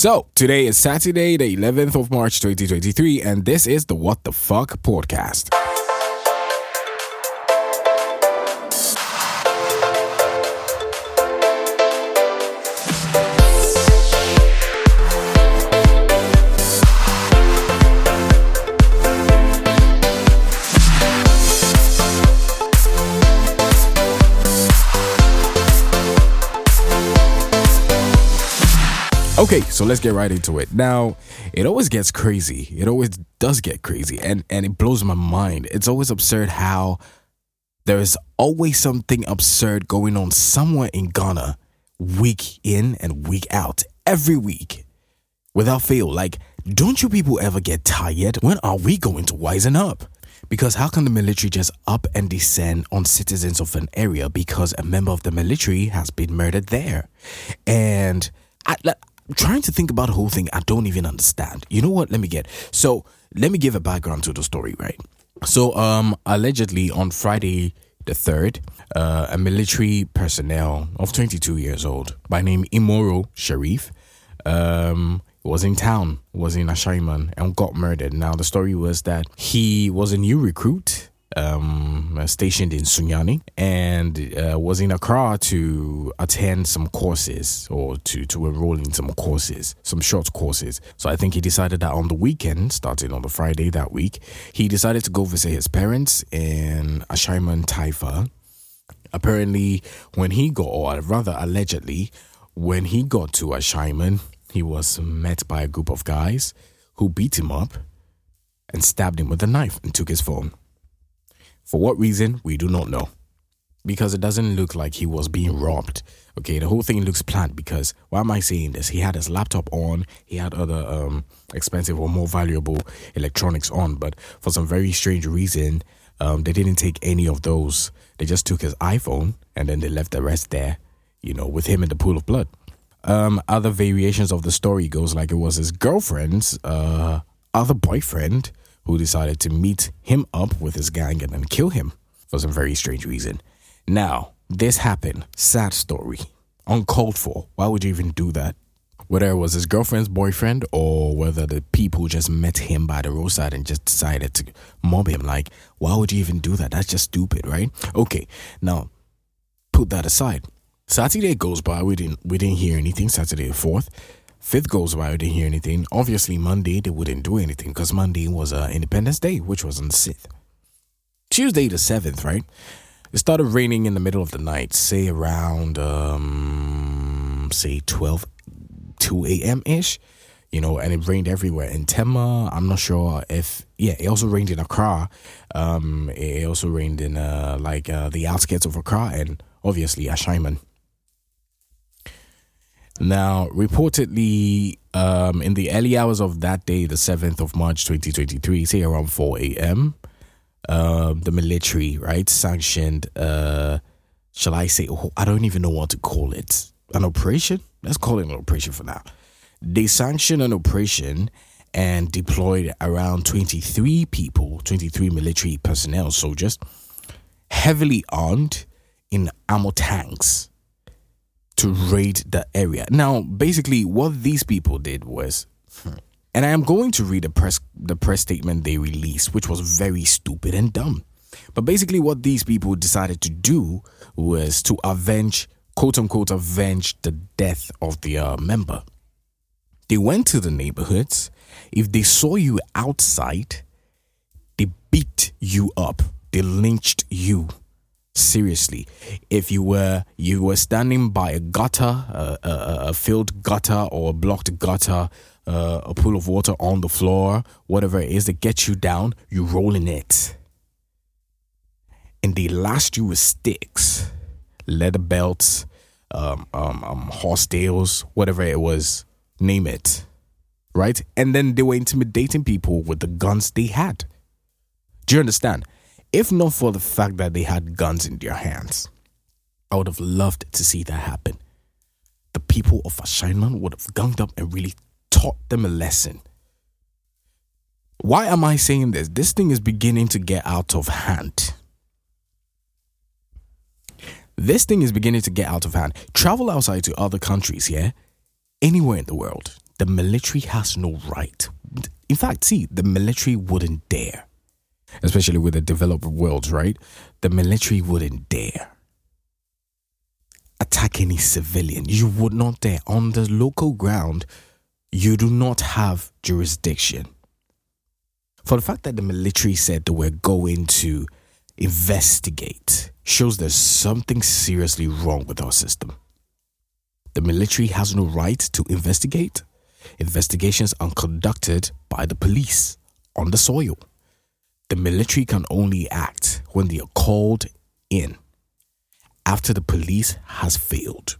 So, today is Saturday, the 11th of March 2023, and this is the What the Fuck podcast. Okay, so let's get right into it. Now, it always gets crazy. It always does get crazy, and and it blows my mind. It's always absurd how there is always something absurd going on somewhere in Ghana, week in and week out, every week, without fail. Like, don't you people ever get tired? When are we going to wisen up? Because how can the military just up and descend on citizens of an area because a member of the military has been murdered there? And I, trying to think about the whole thing. I don't even understand. You know what? Let me get. So let me give a background to the story, right? So, um, allegedly on Friday the third, uh, a military personnel of 22 years old by name Imoro Sharif, um, was in town, was in Ashaiman, and got murdered. Now the story was that he was a new recruit um, stationed in Sunyani and uh, was in Accra to attend some courses or to, to enroll in some courses, some short courses. So I think he decided that on the weekend, starting on the Friday that week, he decided to go visit his parents in Ashaiman Taifa. Apparently, when he got, or rather allegedly, when he got to Ashaiman, he was met by a group of guys who beat him up and stabbed him with a knife and took his phone. For what reason, we do not know. Because it doesn't look like he was being robbed. Okay, the whole thing looks planned because why am I saying this? He had his laptop on, he had other um, expensive or more valuable electronics on, but for some very strange reason, um, they didn't take any of those. They just took his iPhone and then they left the rest there, you know, with him in the pool of blood. Um, other variations of the story goes like it was his girlfriend's uh, other boyfriend who decided to meet him up with his gang and then kill him for some very strange reason. Now, this happened. Sad story. Uncalled for. Why would you even do that? Whether it was his girlfriend's boyfriend or whether the people just met him by the roadside and just decided to mob him. Like, why would you even do that? That's just stupid, right? Okay, now put that aside. Saturday goes by, we didn't we didn't hear anything. Saturday the fourth. Fifth goes by, I didn't hear anything. Obviously, Monday, they wouldn't do anything because Monday was uh, Independence Day, which was on the 6th. Tuesday, the 7th, right? It started raining in the middle of the night, say around, um, say 12, 2 a.m. ish, you know, and it rained everywhere. In Tema, I'm not sure if, yeah, it also rained in Accra. Um, it also rained in, uh, like, uh, the outskirts of Accra and obviously Ashaiman. Now, reportedly, um, in the early hours of that day, the 7th of March 2023, say around 4 a.m., uh, the military, right, sanctioned, uh, shall I say, oh, I don't even know what to call it, an operation? Let's call it an operation for now. They sanctioned an operation and deployed around 23 people, 23 military personnel, soldiers, heavily armed in ammo tanks to raid the area. Now, basically, what these people did was, and I am going to read the press the press statement they released, which was very stupid and dumb. But basically, what these people decided to do was to avenge, quote unquote, avenge the death of the uh, member. They went to the neighborhoods. If they saw you outside, they beat you up. They lynched you seriously. If you were you were standing by a gutter, a, a, a filled gutter or a blocked gutter, uh, a pool of water on the floor, whatever it is that gets you down, you roll in it. And they last you with sticks, leather belts, um, um, um, horse tails, whatever it was, name it. Right? And then they were intimidating people with the guns they had. Do you understand? If not for the fact that they had guns in their hands, I would have loved to see that happen. The people of Ashaiman would have ganged up and really taught them a lesson. Why am I saying this? This thing is beginning to get out of hand. This thing is beginning to get out of hand. Travel outside to other countries, yeah? Anywhere in the world. the military has no right. In fact, see, the military wouldn't dare, especially with the developed worlds, right? The military wouldn't dare attack any civilian. You would not dare. On the local ground, you do not have jurisdiction. For the fact that the military said that we're going to investigate shows there's something seriously wrong with our system. The military has no right to investigate. Investigations are conducted by the police on the soil. The military can only act when they are called in after the police has failed.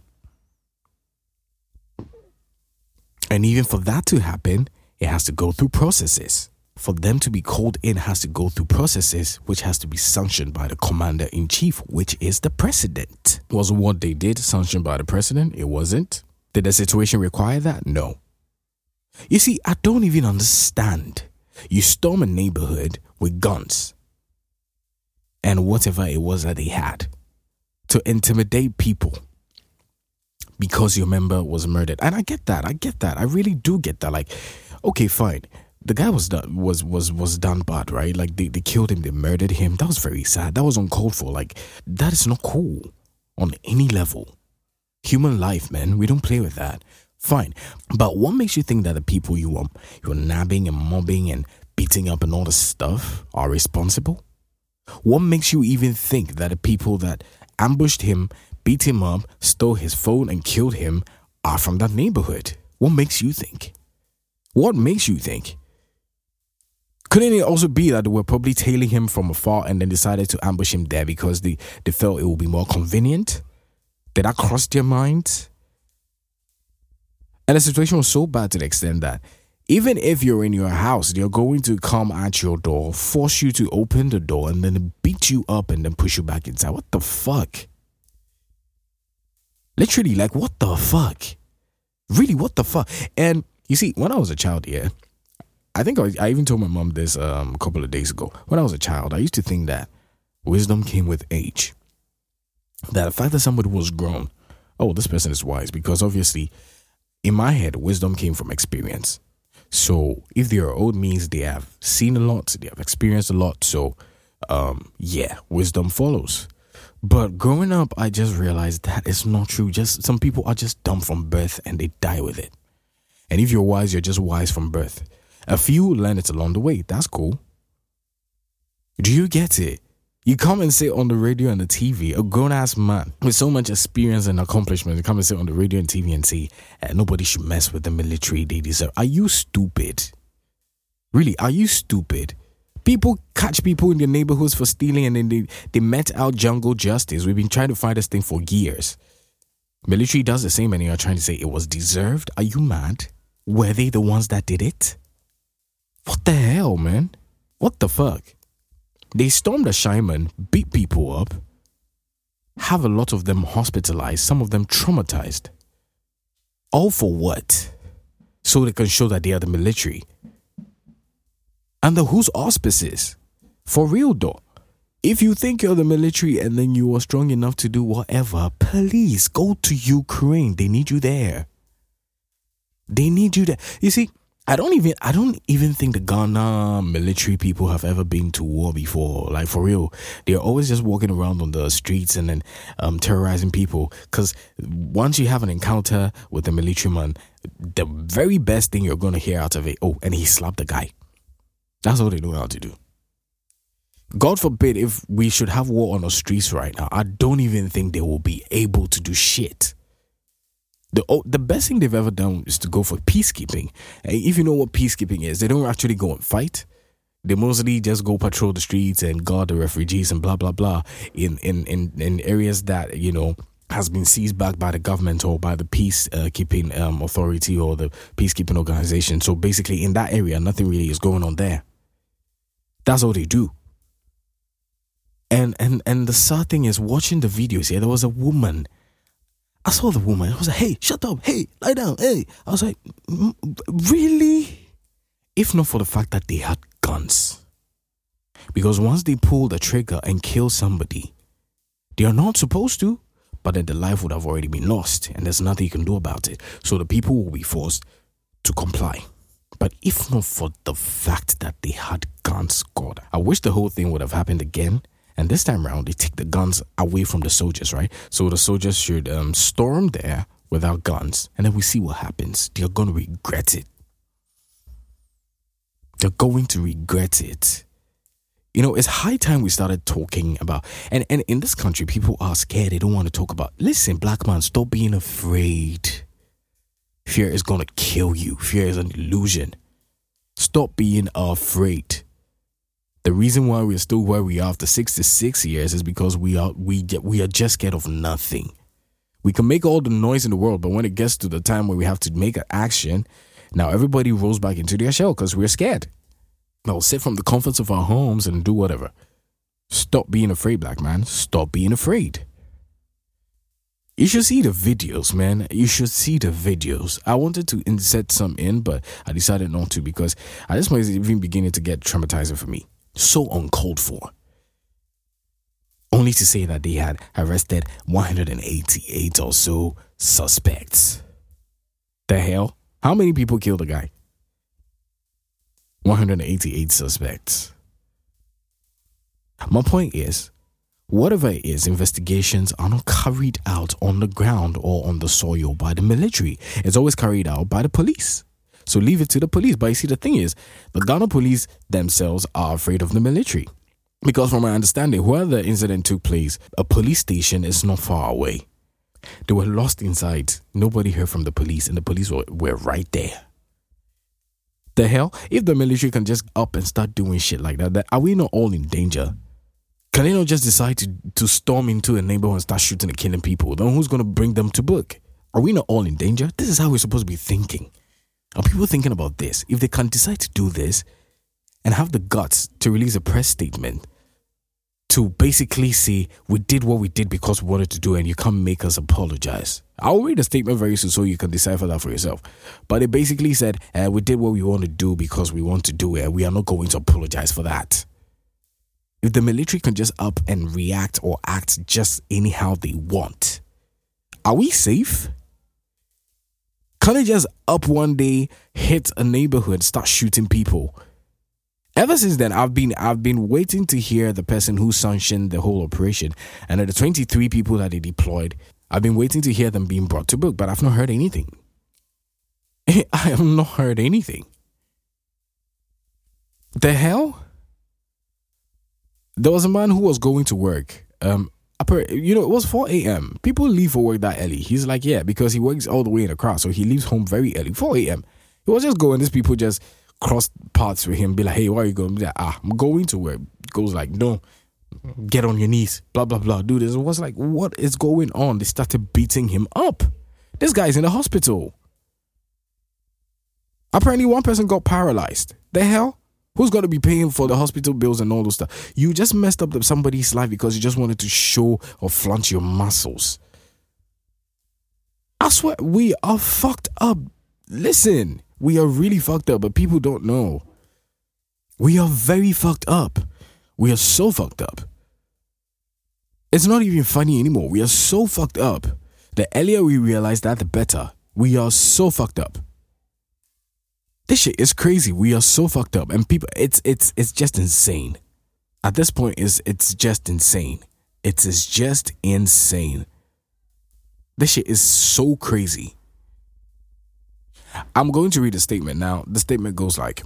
And even for that to happen, it has to go through processes. For them to be called in has to go through processes which has to be sanctioned by the commander in chief, which is the president. Was what they did sanctioned by the president? It wasn't. Did the situation require that? No. You see, I don't even understand. You storm a neighborhood with guns and whatever it was that they had to intimidate people because your member was murdered. And I get that. I get that. I really do get that. Like, okay, fine. The guy was done was was was done bad, right? Like they, they killed him, they murdered him. That was very sad. That was uncalled for. Like that is not cool on any level. Human life, man. We don't play with that. Fine. But what makes you think that the people you are you're nabbing and mobbing and beating up and all this stuff are responsible? What makes you even think that the people that ambushed him, beat him up, stole his phone, and killed him are from that neighborhood. What makes you think? What makes you think? Couldn't it also be that they were probably tailing him from afar and then decided to ambush him there because they, they felt it would be more convenient? Did that cross their minds? And the situation was so bad to the extent that even if you're in your house, they're going to come at your door, force you to open the door, and then beat you up and then push you back inside. What the fuck? Literally, like, what the fuck? Really, what the fuck? And you see, when I was a child, yeah, I think I, I even told my mom this um, a couple of days ago. When I was a child, I used to think that wisdom came with age. That the fact that somebody was grown, oh, this person is wise, because obviously, in my head, wisdom came from experience. So if they are old means they have seen a lot, they have experienced a lot. So um yeah, wisdom follows. But growing up, I just realized that is not true. Just some people are just dumb from birth and they die with it. And if you're wise, you're just wise from birth. A few learn it along the way. That's cool. Do you get it? You come and sit on the radio and the TV, a grown ass man with so much experience and accomplishment, you come and sit on the radio and TV and say, eh, nobody should mess with the military, they deserve. Are you stupid? Really, are you stupid? People catch people in their neighborhoods for stealing and then they, they met out jungle justice. We've been trying to find this thing for years. Military does the same and you're trying to say it was deserved. Are you mad? Were they the ones that did it? What the hell, man? What the fuck? They stormed Ashaiman, beat people up, have a lot of them hospitalized, some of them traumatized. All for what? So they can show that they are the military. Under whose auspices? For real though. If you think you're the military and then you are strong enough to do whatever, please go to Ukraine. They need you there. They need you there. You see, I don't even I don't even think the Ghana military people have ever been to war before. Like for real, they're always just walking around on the streets and then um, terrorizing people. Because once you have an encounter with a military man, the very best thing you're gonna hear out of it, oh, and he slapped the guy. That's all they know how to do. God forbid if we should have war on the streets right now. I don't even think they will be able to do shit the the best thing they've ever done is to go for peacekeeping. And if you know what peacekeeping is, they don't actually go and fight. They mostly just go patrol the streets and guard the refugees and blah blah blah in in in, in areas that you know has been seized back by the government or by the peacekeeping um, authority or the peacekeeping organization. So basically, in that area, nothing really is going on there. That's all they do. And and and the sad thing is, watching the videos here, there was a woman I saw the woman. I was like, hey, shut up. Hey, lie down. Hey. I was like, really? If not for the fact that they had guns. Because once they pull the trigger and kill somebody, they are not supposed to, but then the life would have already been lost and there's nothing you can do about it. So the people will be forced to comply. But if not for the fact that they had guns, God, I wish the whole thing would have happened again. And this time around, they take the guns away from the soldiers, right? So the soldiers should um, storm there without guns, and then we see what happens. They're going to regret it. They're going to regret it. You know, it's high time we started talking about, and, and in this country, people are scared. They don't want to talk about. Listen, black man, stop being afraid. Fear is going to kill you. Fear is an illusion. Stop being afraid. The reason why we're still where we are after 66 years is because we are we we are just scared of nothing. We can make all the noise in the world, but when it gets to the time where we have to make an action, now everybody rolls back into their shell because we're scared. Now sit from the comforts of our homes and do whatever. Stop being afraid, black man. Stop being afraid. You should see the videos, man. You should see the videos. I wanted to insert some in, but I decided not to because at this point it's even beginning to get traumatizing for me. So uncalled for. Only to say that they had arrested 188 or so suspects. The hell? How many people killed a guy? 188 suspects. My point is, whatever it is, investigations are not carried out on the ground or on the soil by the military. It's always carried out by the police. So leave it to the police. But you see, the thing is, the Ghana police themselves are afraid of the military. Because from my understanding, where the incident took place, a police station is not far away. They were lost inside. Nobody heard from the police, and the police were, were right there. The hell? If the military can just up and start doing shit like that, are we not all in danger? Can they not just decide to, to storm into a neighborhood and start shooting and killing people? Then who's going to bring them to book? Are we not all in danger? This is how we're supposed to be thinking. Are people thinking about this? If they can decide to do this and have the guts to release a press statement to basically say we did what we did because we wanted to do and you can't make us apologize. I'll read the statement very soon so you can decipher that for yourself. But it basically said uh, we did what we want to do because we want to do it we are not going to apologize for that. If the military can just up and react or act just anyhow they want, are we safe? Can they just up one day, hit a neighborhood, start shooting people? Ever since then, I've been I've been waiting to hear the person who sanctioned the whole operation, and of the 23 people that they deployed, I've been waiting to hear them being brought to book, but I've not heard anything. I have not heard anything. The hell? There was a man who was going to work. Um, you know, it was 4 a.m. People leave for work that early. He's like, yeah, because he works all the way in the so he leaves home very early, 4 a.m. He was just going. These people just cross paths with him, be like, hey, where are you going? Like, ah, I'm going to work. Goes like, no, get on your knees, blah, blah, blah, do this. It was like, what is going on? They started beating him up. This guy's in the hospital. Apparently, one person got paralyzed. The hell? Who's going to be paying for the hospital bills and all those stuff? You just messed up somebody's life because you just wanted to show or flaunt your muscles. I swear, we are fucked up. Listen, we are really fucked up, but people don't know. We are very fucked up. We are so fucked up. It's not even funny anymore. We are so fucked up. The earlier we realize that, the better. We are so fucked up. This shit is crazy. We are so fucked up, and people, it's it's it's just insane. At this point, is it's just insane. It is just insane. This shit is so crazy. I'm going to read a statement now. The statement goes like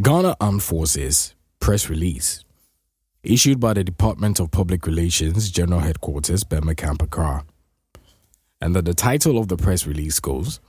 Ghana Armed Forces press release issued by the Department of Public Relations General Headquarters, Burma Camp, Accra. And that the title of the press release goes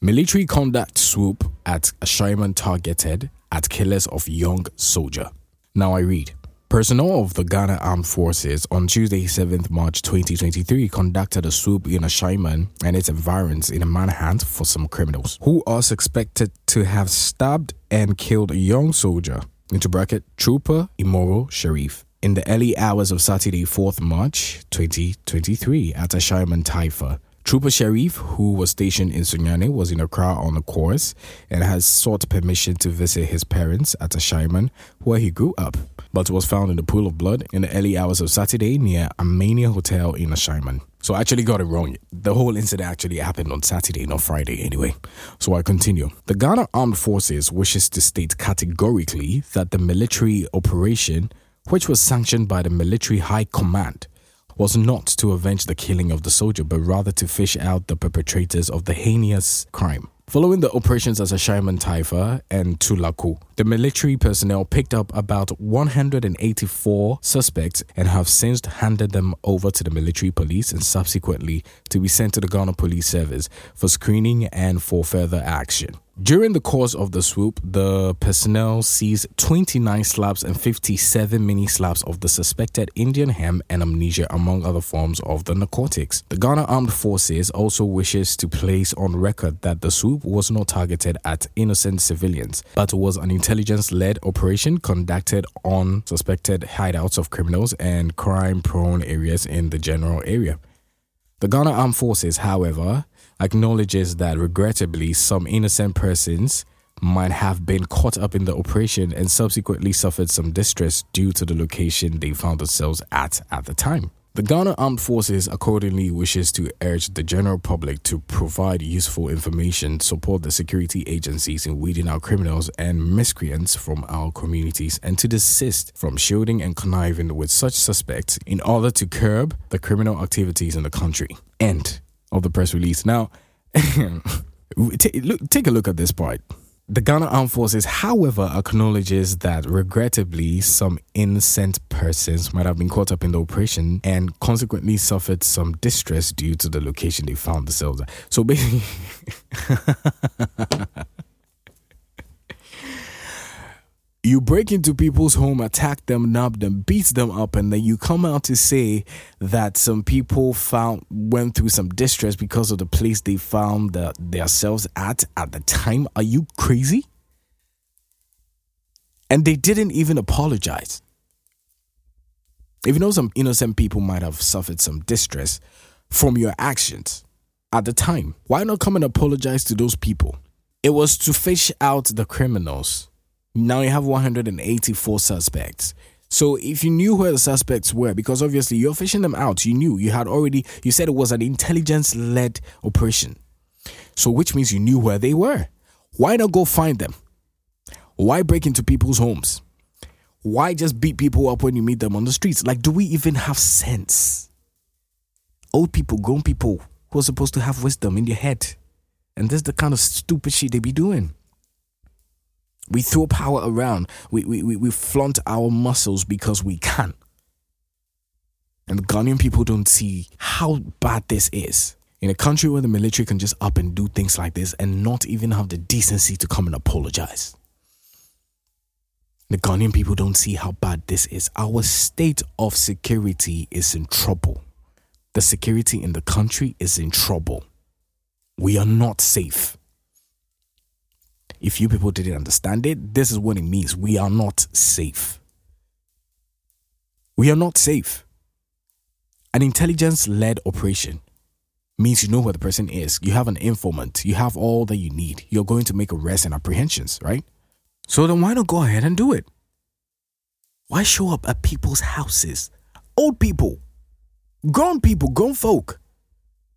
Military Conduct Swoop at Ashaiman Targeted at Killers of Young Soldier. Now I read. Personnel of the Ghana Armed Forces on Tuesday, 7th March 2023 conducted a swoop in a Ashaiman and its environs in a manhunt for some criminals who are suspected to have stabbed and killed a young soldier, into bracket, Trooper Imoro Sharif, in the early hours of Saturday, 4th March 2023 at a Ashaiman Taifa, Trooper Sharif, who was stationed in Sunyani, was in Accra on a course and has sought permission to visit his parents at Ashaiman, where he grew up, but was found in a pool of blood in the early hours of Saturday near Armenia Hotel in Ashaiman. So I actually got it wrong. The whole incident actually happened on Saturday, not Friday anyway. So I continue. The Ghana Armed Forces wishes to state categorically that the military operation, which was sanctioned by the Military High Command, was not to avenge the killing of the soldier, but rather to fish out the perpetrators of the heinous crime. Following the operations at Ashaiman Taifa and Tulaku, the military personnel picked up about 184 suspects and have since handed them over to the military police and subsequently to be sent to the Ghana Police Service for screening and for further action. During the course of the swoop, the personnel seized 29 slabs and 57 mini slabs of the suspected Indian hemp and amnesia, among other forms of the narcotics. The Ghana Armed Forces also wishes to place on record that the swoop was not targeted at innocent civilians, but was an intelligence led operation conducted on suspected hideouts of criminals and crime prone areas in the general area. The Ghana Armed Forces, however, acknowledges that regrettably some innocent persons might have been caught up in the operation and subsequently suffered some distress due to the location they found themselves at at the time. The Ghana Armed Forces accordingly wishes to urge the general public to provide useful information, support the security agencies in weeding out criminals and miscreants from our communities, and to desist from shielding and conniving with such suspects in order to curb the criminal activities in the country. End of the press release. Now, take, a look at this part. The Ghana Armed Forces, however, acknowledges that regrettably some innocent persons might have been caught up in the operation and consequently suffered some distress due to the location they found themselves at. So basically, you break into people's home, attack them, nab them, beat them up, and then you come out to say that some people found went through some distress because of the place they found the, themselves at at the time. Are you crazy? And they didn't even apologize. You know some innocent people might have suffered some distress from your actions at the time, why not come and apologize to those people? It was to fish out the criminals now you have 184 suspects. So if you knew where the suspects were, because obviously you're fishing them out, you knew you had already, you said it was an intelligence led operation. So which means you knew where they were. Why not go find them? Why break into people's homes? Why just beat people up when you meet them on the streets? Like, do we even have sense? Old people, grown people who are supposed to have wisdom in their head. And this is the kind of stupid shit they be doing. We throw power around. We, we, we, we flaunt our muscles because we can. And the Ghanaian people don't see how bad this is. In a country where the military can just up and do things like this and not even have the decency to come and apologize. The Ghanaian people don't see how bad this is. Our state of security is in trouble. The security in the country is in trouble. We are not safe. If you people didn't understand it, this is what it means. We are not safe. We are not safe. An intelligence led operation means you know where the person is. You have an informant. You have all that you need. You're going to make arrests and apprehensions, right? So then why not go ahead and do it? Why show up at people's houses? Old people, grown people, grown folk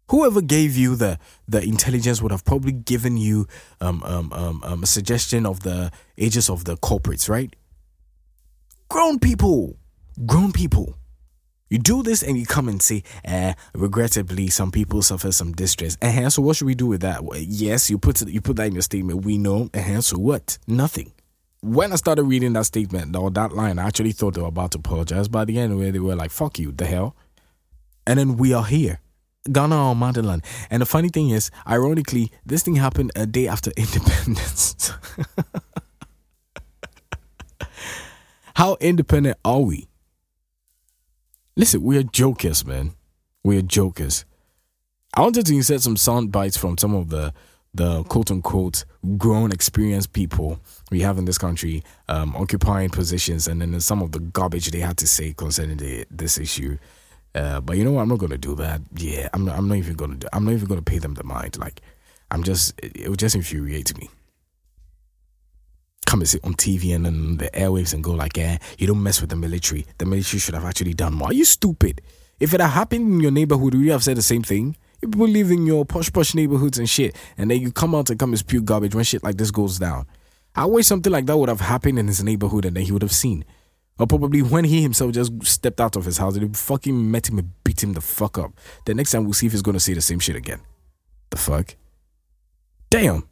whoever gave you the the intelligence would have probably given you um, um, um, um, a suggestion of the ages of the culprits, right? Grown people, grown people. You do this and you come and say, eh, regrettably, some people suffer some distress. Uh-huh, so what should we do with that? Well, yes, you put you put that in your statement. We know. Uh-huh, so what? Nothing. When I started reading that statement or that line, I actually thought they were about to apologize. By the end, where they were like, "Fuck you, the hell," and then we are here Ghana or motherland. And the funny thing is, ironically, this thing happened a day after independence. How independent are we? Listen, we are jokers, man. We are jokers. I wanted to insert some sound bites from some of the the quote unquote grown experienced people we have in this country um, occupying positions and then some of the garbage they had to say concerning the, this issue Uh, but you know what? I'm not gonna do that. Yeah, I'm not, I'm not even gonna do. I'm not even gonna pay them the mind. Like, I'm just. It, would just infuriate me. Come and sit on TV and the airwaves and go like, "Yeah, you don't mess with the military. The military should have actually done more." Are you stupid? If it had happened in your neighborhood, would you have said the same thing? People live in your posh posh neighborhoods and shit, and then you come out and come and spew garbage when shit like this goes down. I wish something like that would have happened in his neighborhood and then he would have seen. Or probably when he himself just stepped out of his house, they fucking met him and beat him the fuck up. The next time we'll see if he's gonna say the same shit again. The fuck? Damn.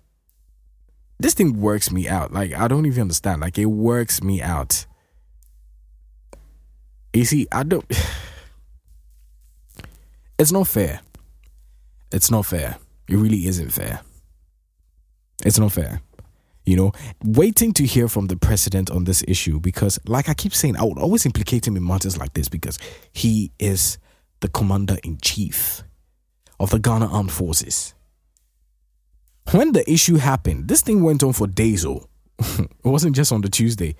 This thing works me out. Like, I don't even understand. Like, it works me out. You see, I don't. It's not fair. It's not fair. It really isn't fair. It's not fair you know, waiting to hear from the president on this issue because, like I keep saying, I would always implicate him in matters like this because he is the commander in chief of the Ghana Armed Forces. When the issue happened, this thing went on for days. Oh, it wasn't just on the Tuesday,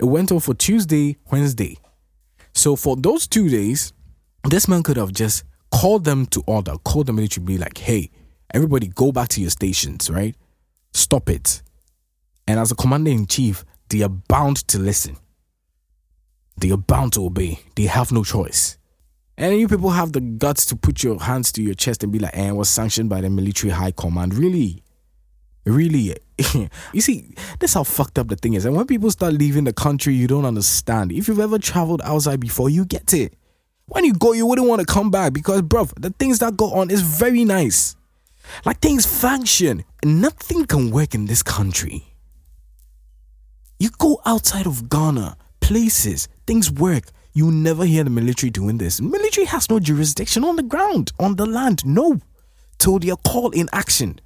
it went on for Tuesday, Wednesday. So, for those two days, this man could have just called them to order, called the military, be like, hey, everybody go back to your stations, right? Stop it and as a commander in chief, they are bound to listen. They are bound to obey. They have no choice. And you people have the guts to put your hands to your chest and be like, eh, and was sanctioned by the military high command. Really? Really? you see, that's how fucked up the thing is. And when people start leaving the country, you don't understand. If you've ever traveled outside before, you get it. When you go, you wouldn't want to come back because, bruv, the things that go on is very nice. Like things function. Nothing can work in this country you go outside of Ghana, places, things work. You never hear the military doing this. Military has no jurisdiction on the ground, on the land. No. Till they are called in action.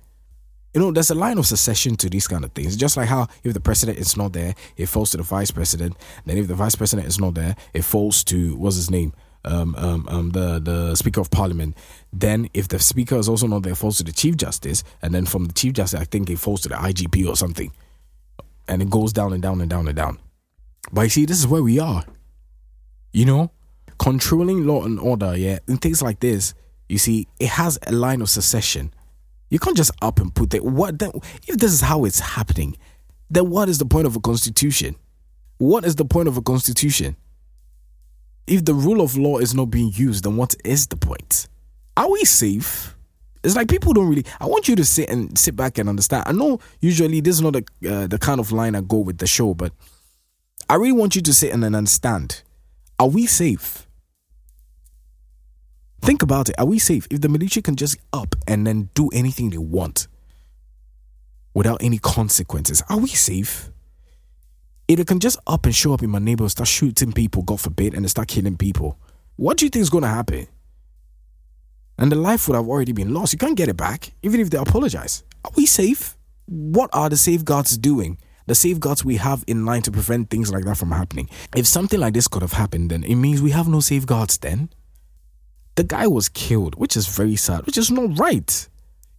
You know, there's a line of succession to these kind of things. Just like how if the president is not there, it falls to the vice president. Then if the vice president is not there, it falls to what's his name? Um, um, um, the the Speaker of Parliament. Then, if the Speaker is also not there, it falls to the Chief Justice, and then from the Chief Justice, I think it falls to the IGP or something and it goes down and down and down and down. But you see, this is where we are. You know, controlling law and order, yeah, and things like this. You see, it has a line of succession. You can't just up and put that. What then? If this is how it's happening, then what is the point of a constitution? What is the point of a constitution? If the rule of law is not being used, then what is the point? Are we safe? It's like people don't really. I want you to sit and sit back and understand. I know usually this is not the uh, the kind of line I go with the show, but I really want you to sit and understand. Are we safe? Think about it. Are we safe? If the military can just up and then do anything they want without any consequences, are we safe? If it can just up and show up in my neighborhood, start shooting people, God forbid, and start killing people, what do you think is going to happen? And the life would have already been lost. You can't get it back, even if they apologize. Are we safe? What are the safeguards doing? The safeguards we have in line to prevent things like that from happening. If something like this could have happened, then it means we have no safeguards then. The guy was killed, which is very sad, which is not right.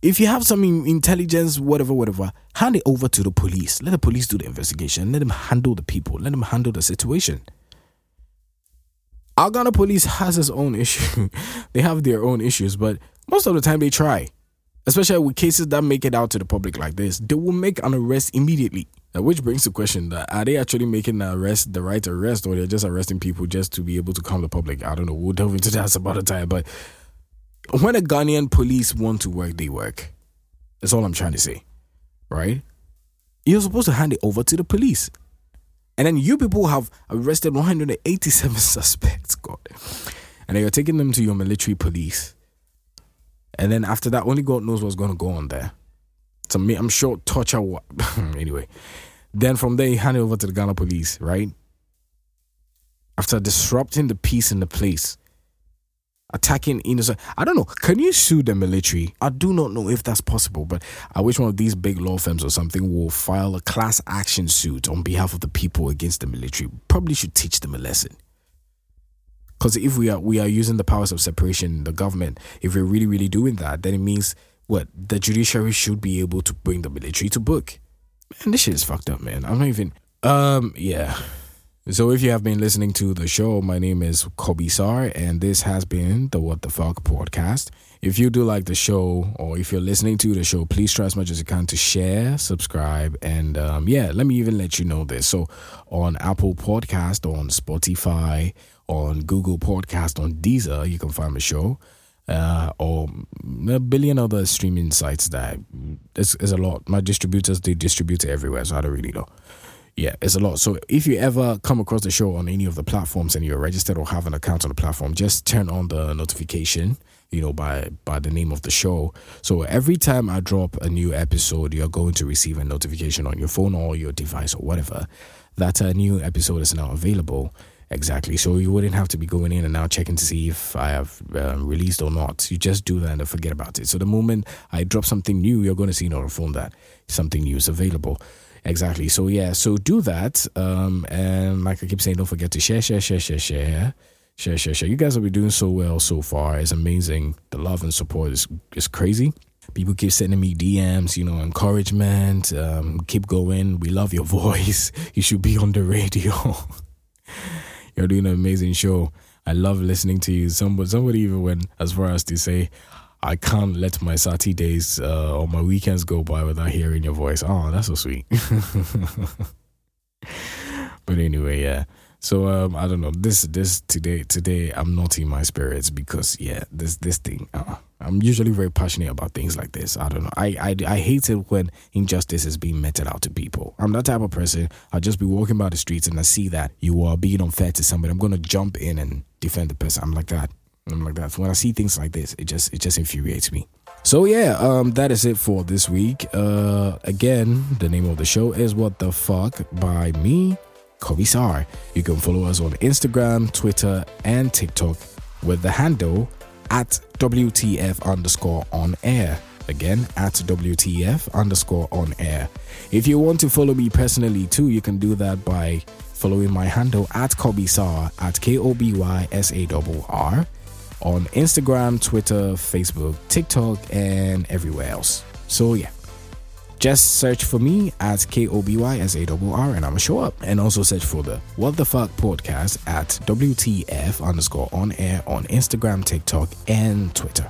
If you have some intelligence, whatever, whatever, hand it over to the police. Let the police do the investigation. Let them handle the people. Let them handle the situation. Our Ghana police has its own issue. they have their own issues, but most of the time they try. Especially with cases that make it out to the public like this, they will make an arrest immediately. Which brings the question that are they actually making the arrest the right arrest or they're just arresting people just to be able to calm the public? I don't know. We'll delve into that some other time. But when a Ghanaian police want to work, they work. That's all I'm trying to say. Right? You're supposed to hand it over to the police. And then you people have arrested 187 suspects, God. And then you're taking them to your military police. And then after that, only God knows what's going to go on there. To me, I'm sure torture what. anyway. Then from there, you hand it over to the Ghana police, right? After disrupting the peace in the place attacking innocent. I don't know. Can you sue the military? I do not know if that's possible, but I wish one of these big law firms or something will file a class action suit on behalf of the people against the military. Probably should teach them a lesson. Because if we are we are using the powers of separation, the government, if we're really really doing that, then it means what the judiciary should be able to bring the military to book. Man, this shit is fucked up, man. I'm not even. Um, yeah. So, if you have been listening to the show, my name is Koby Sarr, and this has been the What the Fuck podcast. If you do like the show, or if you're listening to the show, please try as much as you can to share, subscribe, and um, yeah, let me even let you know this. So, on Apple Podcast, on Spotify, on Google Podcast, on Deezer, you can find the show. Uh, or a billion other streaming sites that is, is a lot. My distributors they distribute it everywhere, so I don't really know yeah, it's a lot. So if you ever come across the show on any of the platforms and you're registered or have an account on the platform, just turn on the notification, you know, by by the name of the show. So every time I drop a new episode, you're going to receive a notification on your phone or your device or whatever that a new episode is now available. Exactly. So you wouldn't have to be going in and now checking to see if I have um, released or not. You just do that and forget about it. So the moment I drop something new, you're going to see on your phone that something new is available. Exactly. So yeah, so do that. Um, and like I keep saying, don't forget to share, share, share, share, share. Share, share, share. You guys have been doing so well so far. It's amazing. The love and support is is crazy. People keep sending me DMs, you know, encouragement. Um, keep going. We love your voice. You should be on the radio. You're doing an amazing show. I love listening to you. Somebody, somebody even went as far as to say, I can't let my Sati days uh, or my weekends go by without hearing your voice. Oh, that's so sweet. but anyway, yeah. So um, I don't know. This this today today I'm not in my spirits because yeah, this this thing. Uh, I'm usually very passionate about things like this. I don't know. I, I I hate it when injustice is being meted out to people. I'm that type of person. I'll just be walking by the streets and I see that you are being unfair to somebody. I'm gonna jump in and defend the person. I'm like that. I'm like that. When I see things like this, it just it just infuriates me. So yeah, um, that is it for this week. Uh, again, the name of the show is What the Fuck by me, Koby Sarr. You can follow us on Instagram, Twitter, and TikTok with the handle at WTF underscore on air. Again, at WTF underscore on air. If you want to follow me personally too, you can do that by following my handle at Koby Sarr at K O B Y S A R R on Instagram, Twitter, Facebook, TikTok, and everywhere else. So yeah. Just search for me at K O B Y S A W R and I'ma show up. And also search for the What the Fuck podcast at WTF underscore on air on Instagram, TikTok, and Twitter.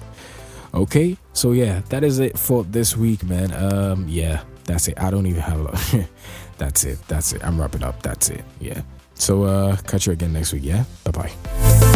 Okay, so yeah, that is it for this week, man. Um, yeah, that's it. I don't even have a that's it. That's it. I'm wrapping up. That's it. Yeah. So uh catch you again next week, yeah? Bye bye.